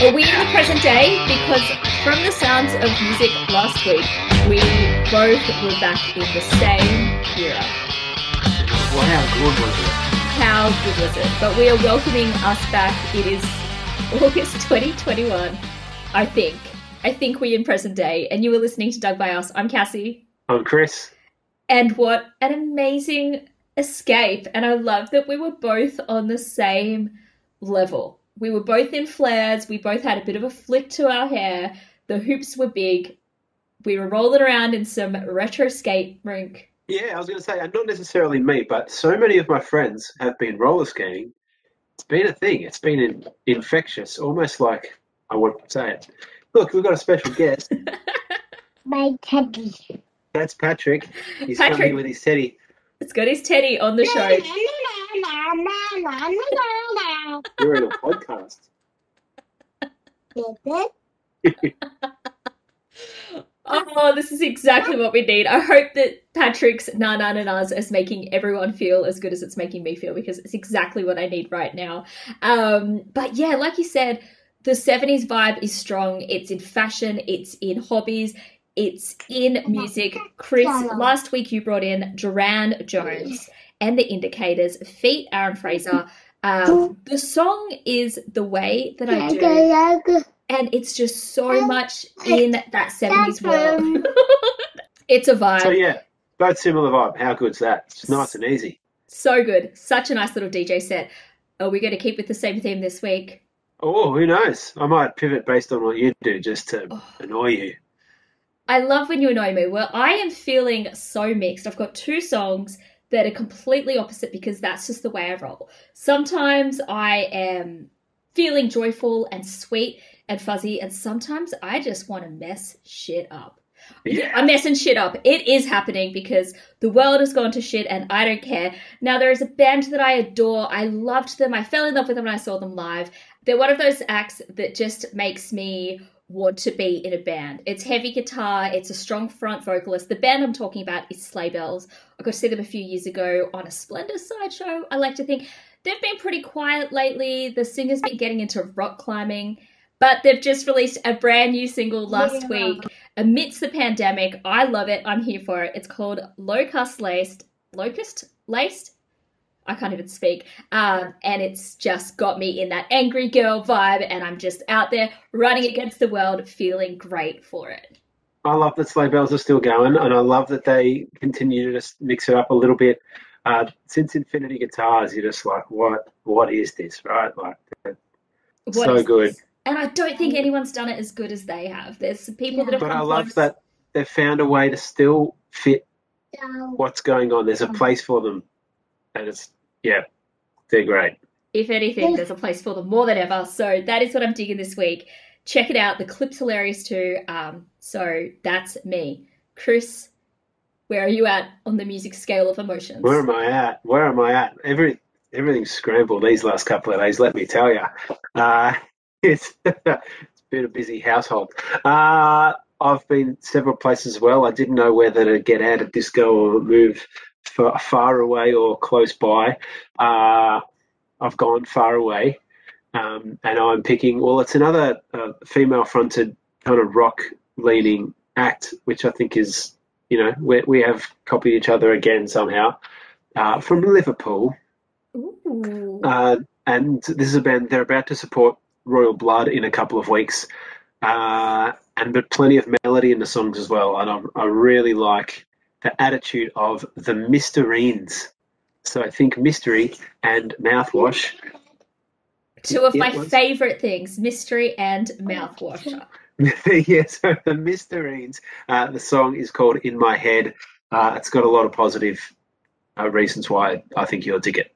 Are we in the present day? Because from the sounds of music last week, we both were back in the same era. Well, how good was it? How good was it? But we are welcoming us back. It is August 2021, I think. I think we're in present day. And you were listening to Doug by Us. I'm Cassie. I'm Chris. And what an amazing escape. And I love that we were both on the same level. We were both in flares. We both had a bit of a flick to our hair. The hoops were big. We were rolling around in some retro skate rink. Yeah, I was going to say, and not necessarily me, but so many of my friends have been roller skating. It's been a thing. It's been in, infectious, almost like I want to say it. Look, we've got a special guest. My teddy. That's Patrick. He's Patrick. coming with his teddy. It's got his teddy on the show. You're in a podcast. Oh, this is exactly what we need. I hope that Patrick's na na na nas is making everyone feel as good as it's making me feel because it's exactly what I need right now. Um, but yeah, like you said, the 70s vibe is strong. It's in fashion, it's in hobbies, it's in music. Chris, last week you brought in Durand Jones and the Indications, Feet Aaron Frazer. Um, the song is The Way That I Do and it's just so much in that 70s world. it's a vibe. So, yeah, both similar vibe. How good's that? It's nice and easy. So good. Such a nice little DJ set. Are we going to keep with the same theme this week? Oh, who knows? I might pivot based on what you do just to Oh. annoy you. I love when you annoy me. Well, I am feeling so mixed. I've got two songs that are completely opposite because that's just the way I roll. Sometimes I am feeling joyful and sweet and fuzzy, and sometimes I just want to mess shit up. Yeah. I'm messing shit up. It is happening because the world has gone to shit and I don't care. Now, there is a band that I adore. I loved them. I fell in love with them when I saw them live. They're one of those acts that just makes me want to be in a band. It's heavy guitar, it's a strong front vocalist. The band I'm talking about is Sleigh Bells. I got to see them a few years ago on a Splendour sideshow. I like to think they've been pretty quiet lately. The singer's been getting into rock climbing. But they've just released a brand new single last Yeah. week amidst the pandemic. I love it. I'm here for it. It's called Locust Laced. Locust Laced? I can't even speak. Um, and it's just got me in that angry girl vibe, and I'm just out there running against the world, feeling great for it. I love that sleigh bells are still going, and I love that they continue to just mix it up a little bit. Uh, since Infinity Guitars, you're just like, what? What is this, right? Like, What So good. this? And I don't think anyone's done it as good as they have. There's some people that have but I love close. that they've found a way to still fit what's going on. There's a place for them, and it's yeah, they're great. If anything, there's a place for them more than ever. So that is what I'm digging this week. Check it out. The clip's hilarious too. Um, so that's me. Chris, where are you at on the music scale of emotions? Where am I at? Where am I at? Every everything's scrambled these last couple of days. Let me tell you, uh, it's it's been a busy household. Uh, I've been several places as well. I didn't know whether to get out of disco or move fa- far away or close by. Uh, I've gone far away, um, and I'm picking. Well, it's another uh, female-fronted kind of rock-leaning act, which I think is, you know, we we have copied each other again somehow. Uh, from Liverpool, Ooh. uh, and this is a band. They're about to support Royal Blood in a couple of weeks, uh, and but plenty of melody in the songs as well. And I, I really like the attitude of the Mysterines. So I think mystery and mouthwash. Two of my it favorite things, mystery and mouthwash. yeah, so the Mysterines. Uh, the song is called "In My Head." Uh, it's got a lot of positive uh, reasons why I think you'll dig it.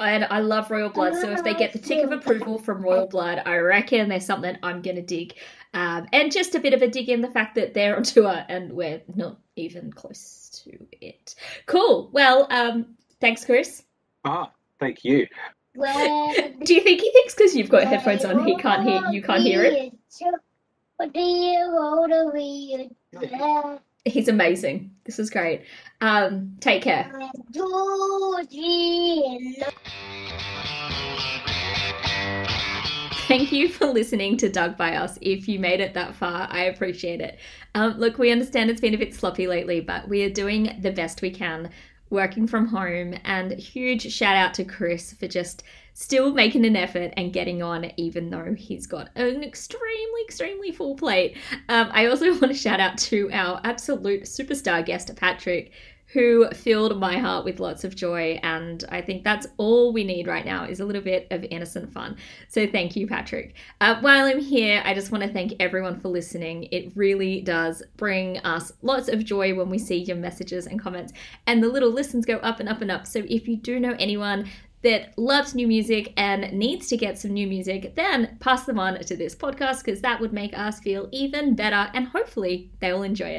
And I love Royal Blood, so if they get the tick of approval from Royal Blood, I reckon there's something I'm gonna dig. Um, and just a bit of a dig in the fact that they're on tour and we're not even close to it. Cool. Well, um, thanks, Chris. Ah, thank you. Do you think he thinks because you've got headphones on, he can't hear you can't hear it? What do you want to read? He's amazing. This is great. Um, take care. Thank you for listening to Doug by Us. If you made it that far, I appreciate it. Um, look, we understand it's been a bit sloppy lately, but we are doing the best we can working from home. And huge shout out to Chris for just still making an effort and getting on, even though he's got an extremely, extremely full plate. Um, I also want to shout out to our absolute superstar guest, Patrick, who filled my heart with lots of joy. And I think that's all we need right now is a little bit of innocent fun. So thank you, Patrick. Uh, while I'm here, I just want to thank everyone for listening. It really does bring us lots of joy when we see your messages and comments, and the little listens go up and up and up. So if you do know anyone that loves new music and needs to get some new music, then pass them on to this podcast because that would make us feel even better and hopefully they will enjoy it.